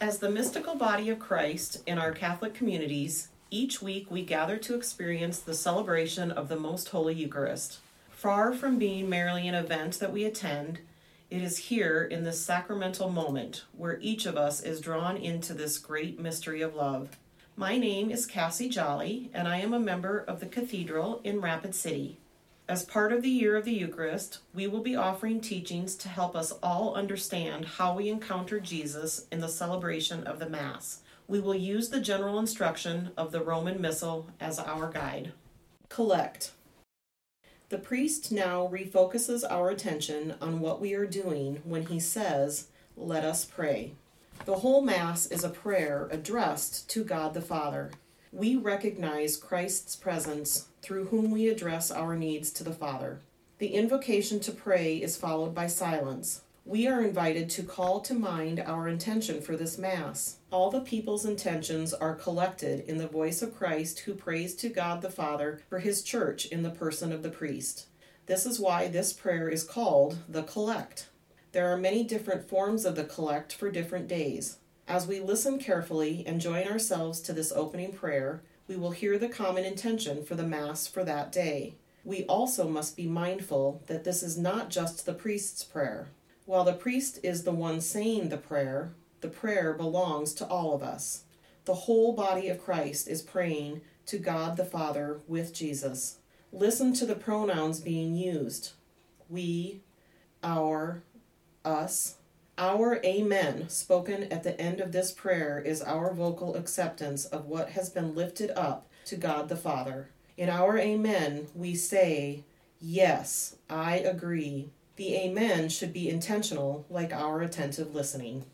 As the mystical body of Christ in our Catholic communities, each week we gather to experience the celebration of the Most Holy Eucharist. Far from being merely an event that we attend, it is here in this sacramental moment where each of us is drawn into this great mystery of love. My name is Cassie Jolly, and I am a member of the Cathedral in Rapid City. As part of the Year of the Eucharist, we will be offering teachings to help us all understand how we encounter Jesus in the celebration of the Mass. We will use the general instruction of the Roman Missal as our guide. Collect. The priest now refocuses our attention on what we are doing when he says, Let us pray. The whole Mass is a prayer addressed to God the Father we recognize Christ's presence through whom we address our needs to the Father. The invocation to pray is followed by silence. We are invited to call to mind our intention for this Mass. All the people's intentions are collected in the voice of Christ who prays to God the Father for his church in the person of the priest. This is why this prayer is called the Collect. There are many different forms of the Collect for different days. As we listen carefully and join ourselves to this opening prayer, we will hear the common intention for the Mass for that day. We also must be mindful that this is not just the priest's prayer. While the priest is the one saying the prayer, the prayer belongs to all of us. The whole body of Christ is praying to God the Father with Jesus. Listen to the pronouns being used we, our, us, our Amen, spoken at the end of this prayer, is our vocal acceptance of what has been lifted up to God the Father. In our Amen, we say, Yes, I agree. The Amen should be intentional, like our attentive listening.